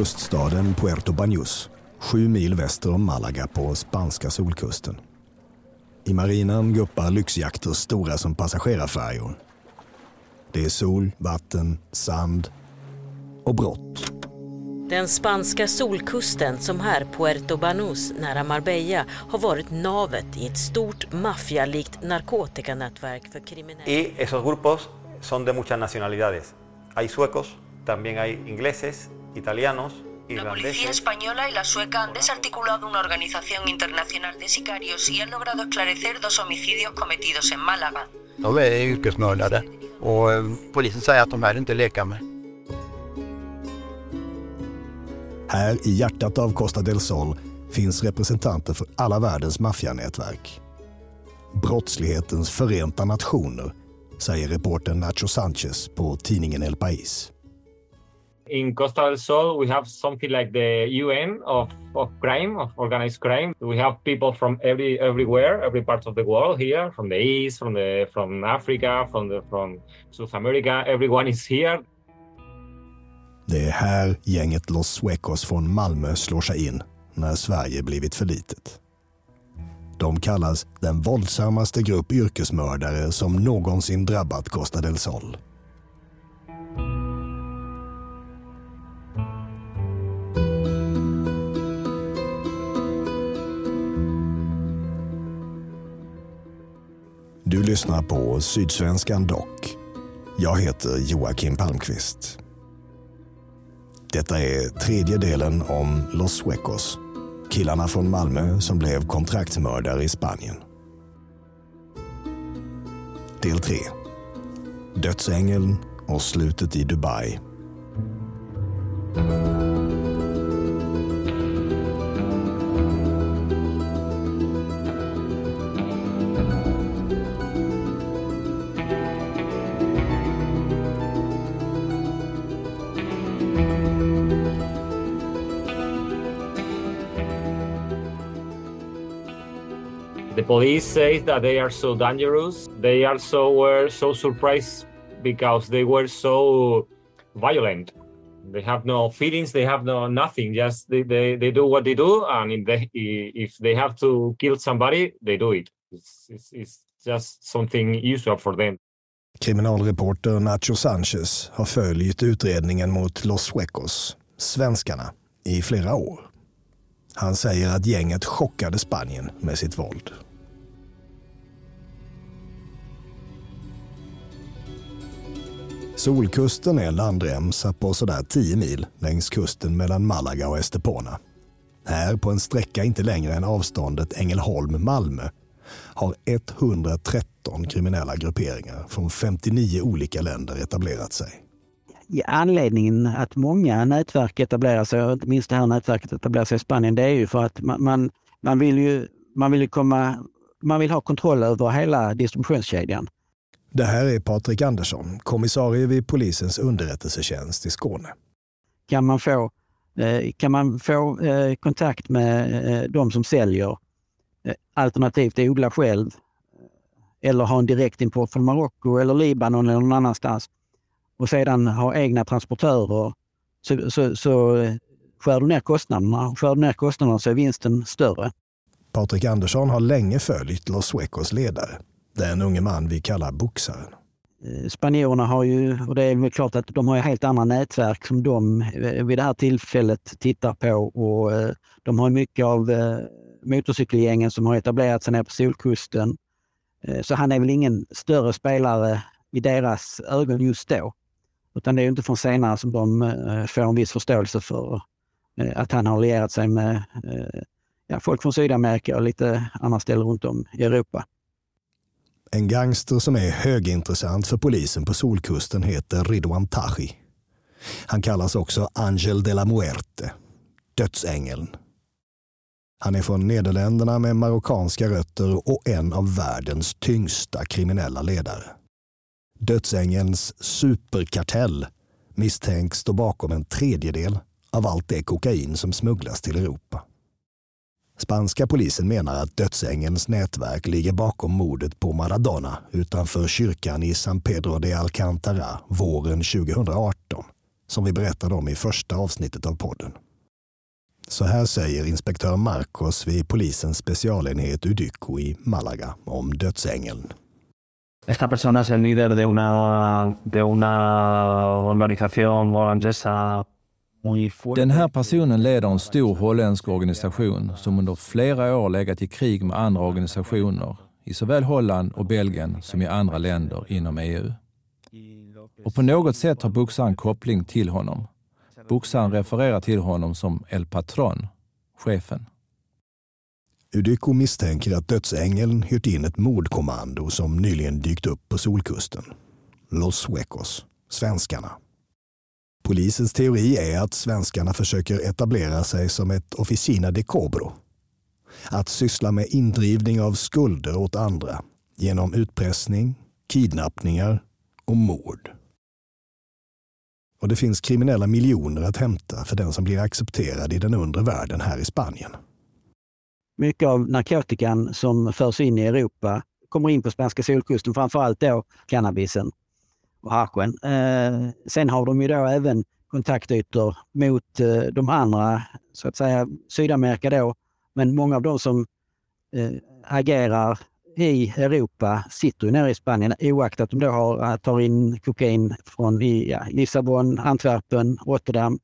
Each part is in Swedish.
kuststaden Puerto Banús, sju mil väster om Malaga på spanska solkusten. I marinen guppar lyxjakter stora som passagerarfärjor. Det är sol, vatten, sand och brott. Den spanska solkusten som här Puerto Banús nära Marbella har varit navet i ett stort maffialikt narkotikanätverk för kriminella. Y esos grupos son de muchas nacionalidades. Hay suecos, también hay ingleses, italianos, La policía española y la sueca han desarticulado una organización internacional de sicarios y han logrado esclarecer dos homicidios cometidos en Málaga. De är yrkesmördare och eh, polisen säger att de här inte leka med. Här i hjärtat av Costa del Sol finns representanter för alla världens maffianätverk. Brottslighetens förenta nationer, säger reportern Nacho Sanchez på tidningen El País in Costa del Sol, we have something like the UN of, of crime, of organized crime. We have people from every everywhere, every part of the world here, from the east, from the from Africa, from the from South America. Everyone is here. Det är här gänget Los Suecos från Malmö slår sig in när Sverige blivit för litet. De kallas den våldsammaste grupp yrkesmördare som någonsin drabbat Costa del Sol. Du lyssnar på Sydsvenskan Dock. Jag heter Joakim Palmqvist. Detta är tredje delen om Los Suecos. Killarna från Malmö som blev kontraktsmördare i Spanien. Del 3. Dödsängeln och slutet i Dubai. Police say that they are so dangerous. They also were uh, so surprised because they were so violent. They have no feelings. They have no nothing. Just they, they, they do what they do, and if they if they have to kill somebody, they do it. It's, it's, it's just something usual for them. Kriminalreporter Nacho Sanchez har följt utredningen mot Los Suecos, svenskarna, i flera år. Han säger att gänget chockade Spanien med sitt våld. Solkusten är en landremsa på sådär 10 mil längs kusten mellan Malaga och Estepona. Här på en sträcka inte längre än avståndet Ängelholm-Malmö har 113 kriminella grupperingar från 59 olika länder etablerat sig. Anledningen att många nätverk etablerar sig, inte minst det här nätverket etablerar sig i Spanien, det är ju för att man, man, man vill ju man vill komma, man vill ha kontroll över hela distributionskedjan. Det här är Patrik Andersson, kommissarie vid polisens underrättelsetjänst i Skåne. Kan man få, eh, kan man få eh, kontakt med eh, de som säljer, alternativt odla själv, eller ha en direktimport från Marocko eller Libanon eller någon annanstans och sedan ha egna transportörer så, så, så skär du ner kostnaderna. Skär du ner kostnaderna så är vinsten större. Patrik Andersson har länge följt Los Suecos ledare, den unge man vi kallar boxaren. Eh, spanjorerna har ju, och det är väl klart att de har ju helt andra nätverk som de eh, vid det här tillfället tittar på och eh, de har mycket av motorcykelgängen som har etablerat sig nere på Solkusten. Så han är väl ingen större spelare i deras ögon just då. Utan det är inte från senare som de får en viss förståelse för att han har lierat sig med ja, folk från Sydamerika och lite andra ställen runt om i Europa. En gangster som är högintressant för polisen på Solkusten heter Ridwan Tahi. Han kallas också Angel de la Muerte, dödsängeln. Han är från Nederländerna med marockanska rötter och en av världens tyngsta kriminella ledare. Dödsängelns superkartell misstänks stå bakom en tredjedel av allt det kokain som smugglas till Europa. Spanska polisen menar att dödsängelns nätverk ligger bakom mordet på Maradona utanför kyrkan i San Pedro de Alcántara våren 2018 som vi berättade om i första avsnittet av podden. Så här säger inspektör Marcos vid polisens specialenhet Udyko i Malaga om dödsängeln. Esta persona es el líder de una, de una organización holandesa den här personen leder en stor holländsk organisation som under flera år legat i krig med andra organisationer i såväl Holland och Belgien som i andra länder inom EU. Och på något sätt har boxaren koppling till honom. Boxaren refererar till honom som El Patron, chefen. Udyko misstänker att dödsängeln hyrt in ett mordkommando som nyligen dykt upp på Solkusten. Los Suecos, svenskarna. Polisens teori är att svenskarna försöker etablera sig som ett officina de cobro. Att syssla med indrivning av skulder åt andra genom utpressning, kidnappningar och mord. Och det finns kriminella miljoner att hämta för den som blir accepterad i den undre världen här i Spanien. Mycket av narkotikan som förs in i Europa kommer in på spanska solkusten, framförallt då cannabisen och haschen. Eh, sen har de ju då även kontaktytor mot eh, de andra, så att säga Sydamerika då. Men många av de som eh, agerar i Europa sitter ju nere i Spanien oaktat de då har, eh, tar in kokain från ja, Lissabon, Antwerpen, Rotterdam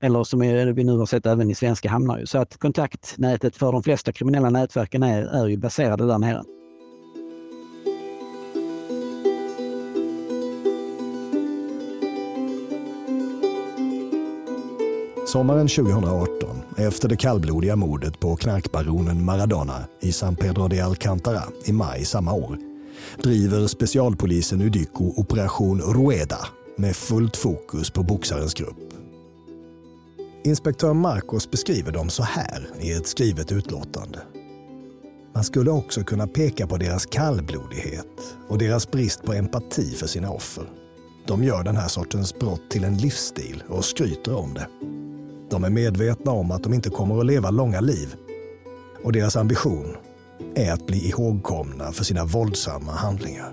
eller som vi nu har sett även i svenska hamnar. Så att kontaktnätet för de flesta kriminella nätverken är, är ju baserade där nere. Sommaren 2018, efter det kallblodiga mordet på knarkbaronen Maradona i San Pedro de Alcantara i maj samma år, driver specialpolisen Udyko Operation Rueda med fullt fokus på boxarens grupp. Inspektör Marcos beskriver dem så här i ett skrivet utlåtande. Man skulle också kunna peka på deras kallblodighet och deras brist på empati för sina offer. De gör den här sortens brott till en livsstil och skryter om det. De är medvetna om att de inte kommer att leva långa liv och deras ambition är att bli ihågkomna för sina våldsamma handlingar.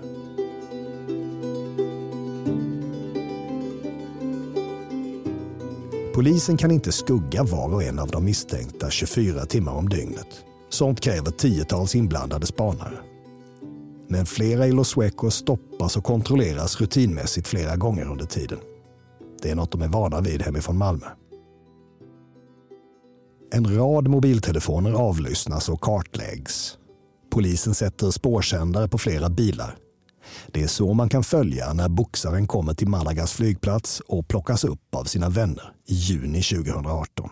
Polisen kan inte skugga var och en av de misstänkta 24 timmar om dygnet. Sånt kräver tiotals inblandade spanare. Men flera i Los Suecos stoppas och kontrolleras rutinmässigt flera gånger under tiden. Det är något de är vana vid hemifrån Malmö. En rad mobiltelefoner avlyssnas och kartläggs. Polisen sätter spårsändare på flera bilar. Det är så man kan följa när boxaren kommer till Malagas flygplats och plockas upp av sina vänner i juni 2018.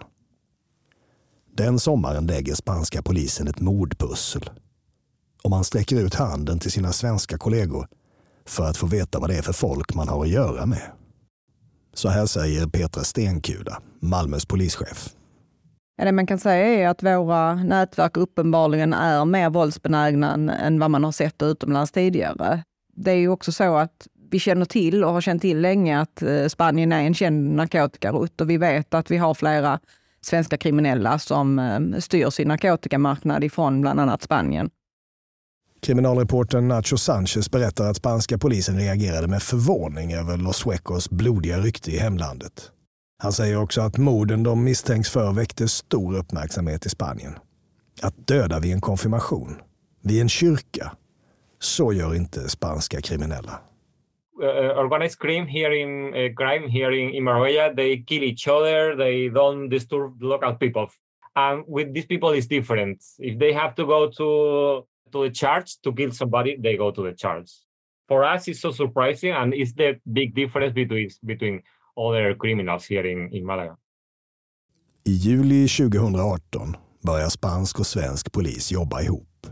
Den sommaren lägger spanska polisen ett mordpussel. Och man sträcker ut handen till sina svenska kollegor för att få veta vad det är för folk man har att göra med. Så här säger Petra Stenkula, Malmös polischef. Ja, det man kan säga är att våra nätverk uppenbarligen är mer våldsbenägna än vad man har sett utomlands tidigare. Det är ju också så att vi känner till och har känt till länge att eh, Spanien är en känd narkotikarutt och vi vet att vi har flera svenska kriminella som eh, styr sin narkotikamarknad ifrån bland annat Spanien. Kriminalreportern Nacho Sanchez berättar att spanska polisen reagerade med förvåning över Los Suecos blodiga rykte i hemlandet. Han säger också att morden de misstänks för väckte stor uppmärksamhet i Spanien. Att döda vid en konfirmation, vid en kyrka, så gör inte spanska kriminella. Uh, uh organized crime here in uh, crime here in, in Marbella, they kill each other. They don't disturb local people. And with these people, it's different. If they have to go to to the church to kill somebody, they go to the church. For us, it's so surprising, and it's the big difference between between other criminals here in, in Malaga. I juli 2018 börjar spansk och svensk polis jobba ihop.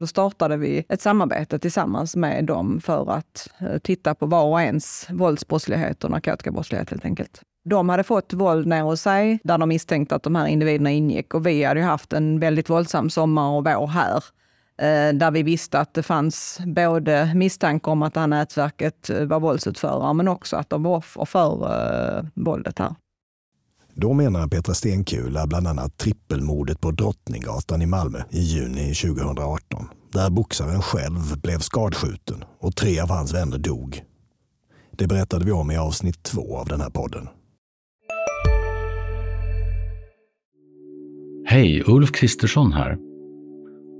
Då startade vi ett samarbete tillsammans med dem för att eh, titta på var och ens våldsbrottslighet och narkotikabrottslighet helt enkelt. De hade fått våld ner hos sig där de misstänkte att de här individerna ingick och vi hade haft en väldigt våldsam sommar och vår här där vi visste att det fanns både misstanke om att det här nätverket eh, var våldsutförare men också att de var offer för uh, våldet här. Då menar Petra Stenkula bland annat trippelmordet på Drottninggatan i Malmö i juni 2018. Där boxaren själv blev skadskjuten och tre av hans vänner dog. Det berättade vi om i avsnitt två av den här podden. Hej, Ulf Kristersson här.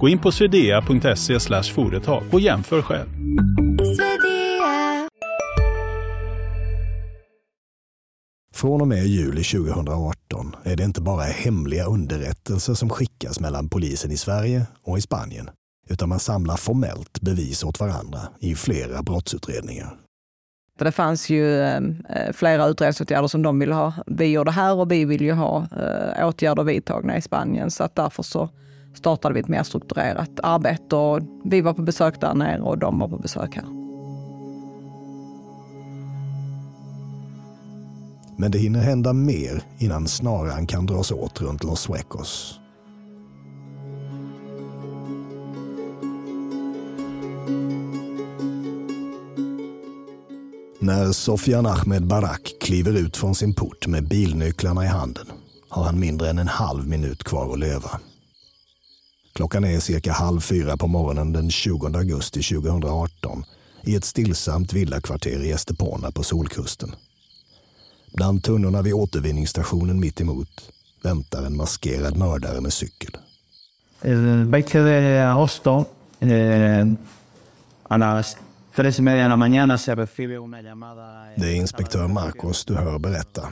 Gå in på swedea.se företag och jämför själv. Från och med juli 2018 är det inte bara hemliga underrättelser som skickas mellan polisen i Sverige och i Spanien, utan man samlar formellt bevis åt varandra i flera brottsutredningar. Det fanns ju eh, flera utredningsåtgärder som de ville ha. Vi gjorde här och vi vill ju ha eh, åtgärder vidtagna i Spanien. Så att därför så startade vi ett mer strukturerat arbete. Och vi var på besök där nere och de var på besök här. Men det hinner hända mer innan snaran kan dras åt runt Los Suecos. När Sofian Ahmed Barak kliver ut från sin port med bilnycklarna i handen har han mindre än en halv minut kvar att leva. Klockan är cirka halv fyra på morgonen den 20 augusti 2018 i ett stillsamt villakvarter i Estepona på Solkusten. Bland tunnorna vid återvinningsstationen mitt emot väntar en maskerad mördare med cykel. El 20 de agosto, eh. Det är inspektör Marcos du hör berätta.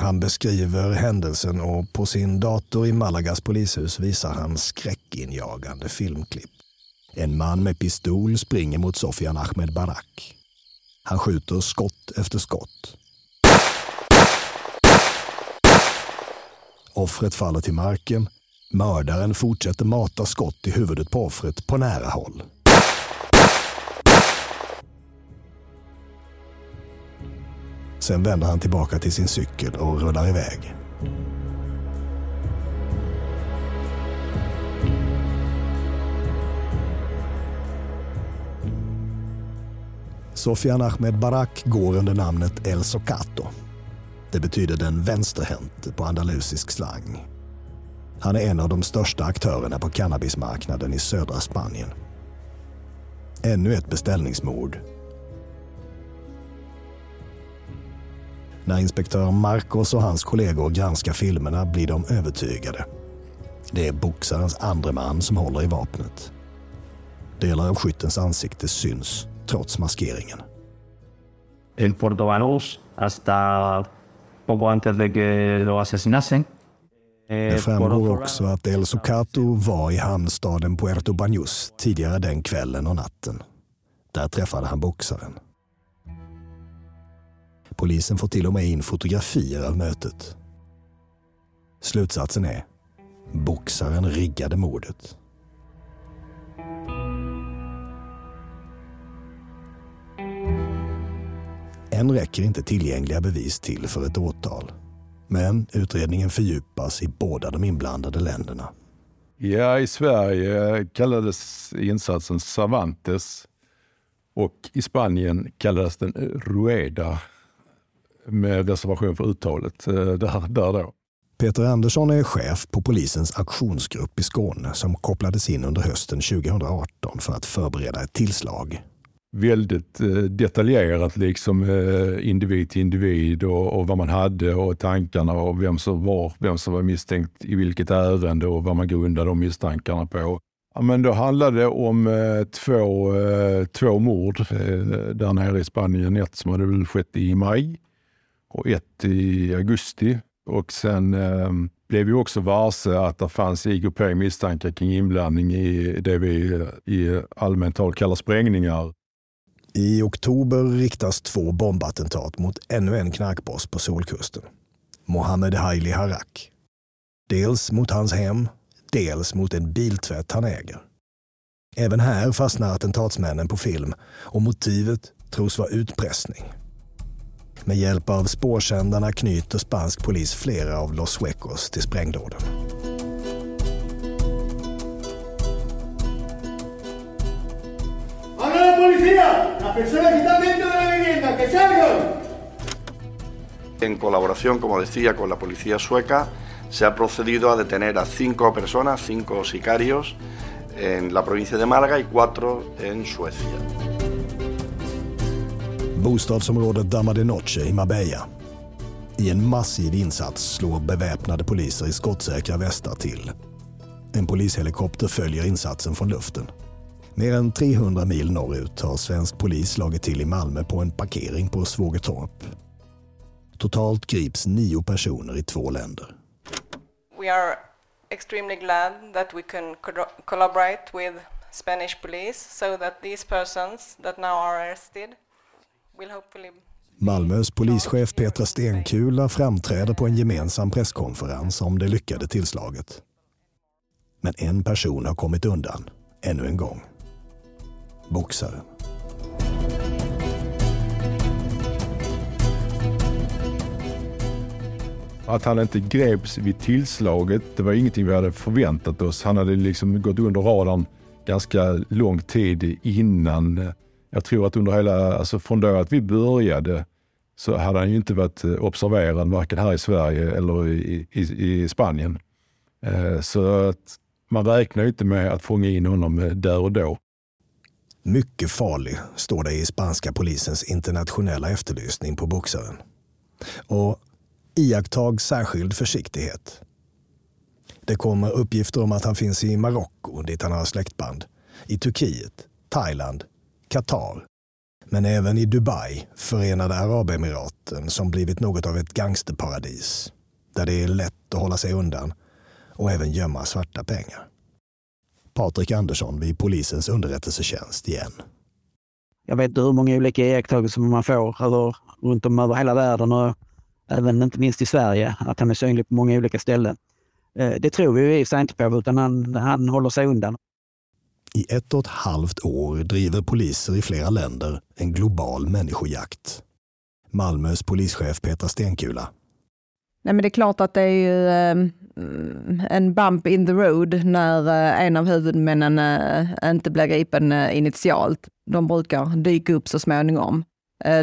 Han beskriver händelsen och på sin dator i Malagas polishus visar han skräckinjagande filmklipp. En man med pistol springer mot Sofian Ahmed Barak. Han skjuter skott efter skott. Offret faller till marken. Mördaren fortsätter mata skott i huvudet på offret på nära håll. Sen vänder han tillbaka till sin cykel och rullar iväg. Sofian Ahmed Barak går under namnet El Socato. Det betyder den vänsterhänte på andalusisk slang. Han är en av de största aktörerna på cannabismarknaden i södra Spanien. Ännu ett beställningsmord. När inspektör Marcos och hans kollegor granskar filmerna blir de övertygade. Det är boxarens andre man som håller i vapnet. Delar av skyttens ansikte syns trots maskeringen. En Puerto Banús hasta poco antes de que lo asesinasen. Det framgår också att El Socato var i hamnstaden Puerto Banús tidigare den kvällen och natten. Där träffade han boxaren. Polisen får till och med in fotografier av mötet. Slutsatsen är boxaren riggade mordet. Än räcker inte tillgängliga bevis till för ett åtal. Men utredningen fördjupas i båda de inblandade länderna. Ja, i Sverige kallades insatsen Cervantes och i Spanien kallades den Rueda med reservation för uttalet där, där då. Peter Andersson är chef på polisens aktionsgrupp i Skåne som kopplades in under hösten 2018 för att förbereda ett tillslag. Väldigt eh, detaljerat, liksom eh, individ till individ och, och, vad man hade och tankarna och vem som var, vem som var misstänkt i vilket ärende och vad man grundade de misstankarna på. Ja, men då handlade det om eh, två, eh, två mord eh, där nere i Spanien. Ett som hade väl skett i maj och ett i augusti. Och sen eh, blev vi också varse att det fanns IGP misstankar kring inblandning i det vi i allmänt tal kallar sprängningar. I oktober riktas två bombattentat mot ännu en knarkboss på Solkusten. Mohammed Haili Harak. Dels mot hans hem, dels mot en biltvätt han äger. Även här fastnar attentatsmännen på film och motivet tros vara utpressning. Med hjälp av spårsändarna knyter spansk polis flera av Los Suecos till sprängdåden. ¡Habla la policía! ¡Las personas que están dentro de la vivienda, que salgan! En colaboración, como decía, con la policía sueca, se ha procedido a detener a cinco personas, cinco sicarios, en la provincia de Málaga y cuatro en Suecia. Bostadsområdet Dama de Noche i Marbella. I en massiv insats slår beväpnade poliser i skottsäkra västar till. En polishelikopter följer insatsen från luften. Mer än 300 mil norrut har svensk polis slagit till i Malmö på en parkering på Svågertorp. Totalt grips nio personer i två länder. We are extremely glad that we can samarbeta collaborate with Spanish police so that these persons that now are arrested Malmös polischef Petra Stenkula framträder på en gemensam presskonferens om det lyckade tillslaget. Men en person har kommit undan, ännu en gång. Boxaren. Att han inte greps vid tillslaget, det var ingenting vi hade förväntat oss. Han hade liksom gått under radarn ganska lång tid innan. Jag tror att under hela, alltså från då att vi började så hade han ju inte varit eh, observerad varken här i Sverige eller i, i, i Spanien. Eh, så att man räknar ju inte med att fånga in honom eh, där och då. Mycket farlig, står det i spanska polisens internationella efterlysning på boxaren. Och iakttag särskild försiktighet. Det kommer uppgifter om att han finns i Marocko, dit han har släktband, i Turkiet, Thailand, Qatar, men även i Dubai, Förenade Arabemiraten, som blivit något av ett gangsterparadis, där det är lätt att hålla sig undan och även gömma svarta pengar. Patrik Andersson vid polisens underrättelsetjänst igen. Jag vet inte hur många olika iakttagelser man får över, runt om över hela världen och även inte minst i Sverige, att han är synlig på många olika ställen. Eh, det tror vi i och för sig inte på, utan han, han håller sig undan. I ett och ett halvt år driver poliser i flera länder en global människojakt. Malmös polischef Petra Stenkula. Nej, men det är klart att det är ju eh, en bump in the road när eh, en av huvudmännen eh, inte blir gripen initialt. De brukar dyka upp så småningom.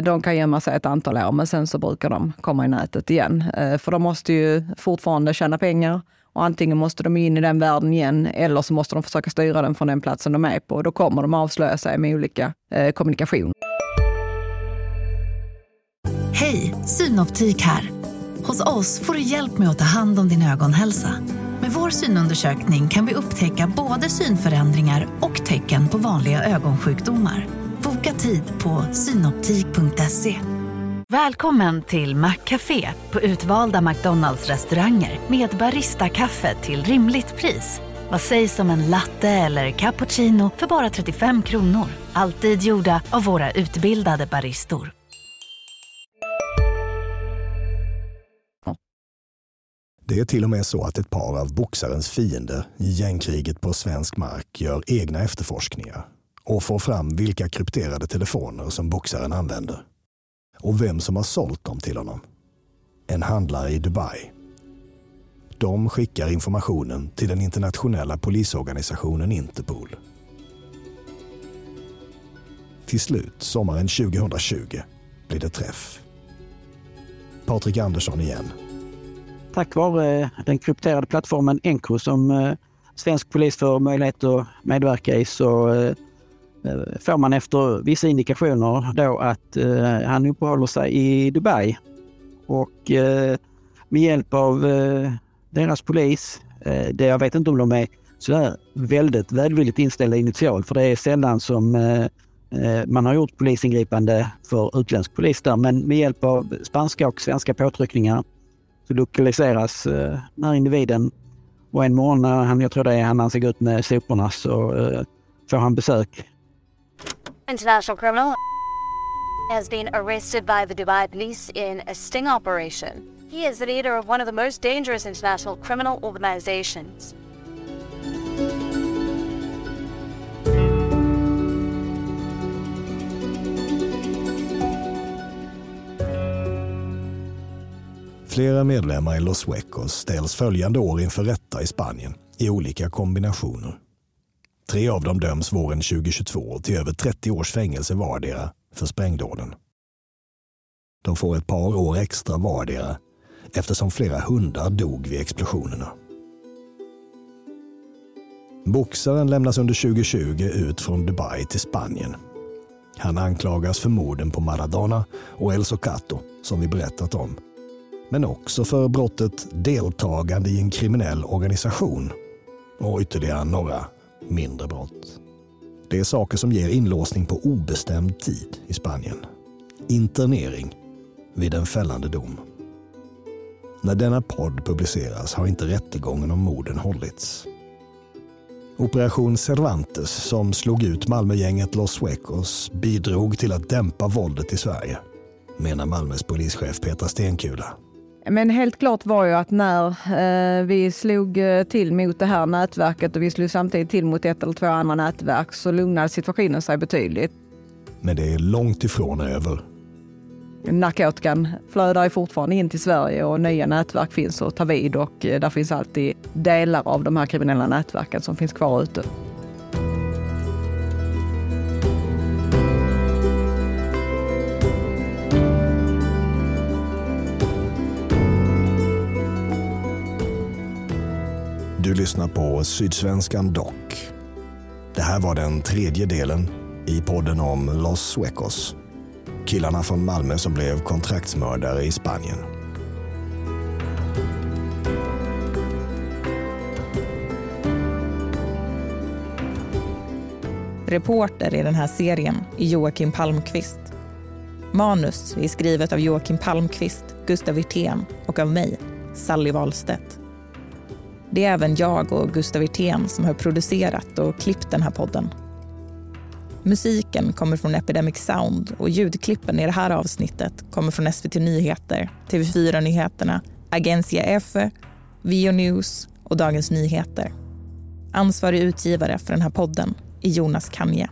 De kan gömma sig ett antal år, men sen så brukar de komma i nätet igen. För de måste ju fortfarande tjäna pengar och antingen måste de in i den världen igen eller så måste de försöka styra den från den platsen de är på. Och då kommer de avslöja sig med olika eh, kommunikation. Hej, Synoptik här. Hos oss får du hjälp med att ta hand om din ögonhälsa. Med vår synundersökning kan vi upptäcka både synförändringar och tecken på vanliga ögonsjukdomar. Boka tid på synoptik.se. Välkommen till Maccafé på utvalda McDonalds restauranger med Baristakaffe till rimligt pris. Vad sägs om en latte eller cappuccino för bara 35 kronor? Alltid gjorda av våra utbildade baristor. Det är till och med så att ett par av boxarens fiender i gängkriget på svensk mark gör egna efterforskningar och får fram vilka krypterade telefoner som boxaren använder. Och vem som har sålt dem till honom. En handlare i Dubai. De skickar informationen till den internationella polisorganisationen Interpol. Till slut, sommaren 2020, blir det träff. Patrik Andersson igen. Tack vare eh, den krypterade plattformen Encro som eh, svensk polis får möjlighet att medverka i så eh, Eh, får man efter vissa indikationer då att eh, han uppehåller sig i Dubai. Och eh, med hjälp av eh, deras polis, eh, det, jag vet inte om de är sådär väldigt välvilligt inställda initialt, för det är sällan som eh, eh, man har gjort polisingripande för utländsk polis där, men med hjälp av spanska och svenska påtryckningar så lokaliseras eh, den här individen. Och en morgon när han, jag tror det är han, han ska gå ut med soporna så eh, får han besök. International criminal has been arrested by the Dubai police in a sting operation. He is the leader of one of the most dangerous international criminal organizations. Flera medlemmar i Los Suecos ställs följande år inför rätta i Spanien i olika kombinationer. Tre av dem döms våren 2022 till över 30 års fängelse vardera för sprängdåden. De får ett par år extra vardera eftersom flera hundar dog vid explosionerna. Boxaren lämnas under 2020 ut från Dubai till Spanien. Han anklagas för morden på Maradona och El Socato, som vi berättat om. Men också för brottet deltagande i en kriminell organisation och ytterligare några mindre brott. Det är saker som ger inlåsning på obestämd tid i Spanien. Internering vid en fällande dom. När denna podd publiceras har inte rättegången om morden hållits. Operation Cervantes, som slog ut Malmögänget Los Suecos, bidrog till att dämpa våldet i Sverige, menar Malmös polischef Petra Stenkula. Men helt klart var ju att när eh, vi slog eh, till mot det här nätverket och vi slog samtidigt till mot ett eller två andra nätverk så lugnade situationen sig betydligt. Men det är långt ifrån över. Narkotikan flödar ju fortfarande in till Sverige och nya nätverk finns att ta vid och eh, där finns alltid delar av de här kriminella nätverken som finns kvar ute. Du lyssnar på Sydsvenskan Dock. Det här var den tredje delen i podden om Los Suecos. Killarna från Malmö som blev kontraktsmördare i Spanien. Reporter i den här serien är Joakim Palmqvist. Manus är skrivet av Joakim Palmqvist, Gustav Wirtén och av mig, Sally Wahlstedt. Det är även jag och Gustav Wirtén som har producerat och klippt den här podden. Musiken kommer från Epidemic Sound och ljudklippen i det här avsnittet kommer från SVT Nyheter, TV4 Nyheterna, Agencia EFE, Vio News och Dagens Nyheter. Ansvarig utgivare för den här podden är Jonas Kanje.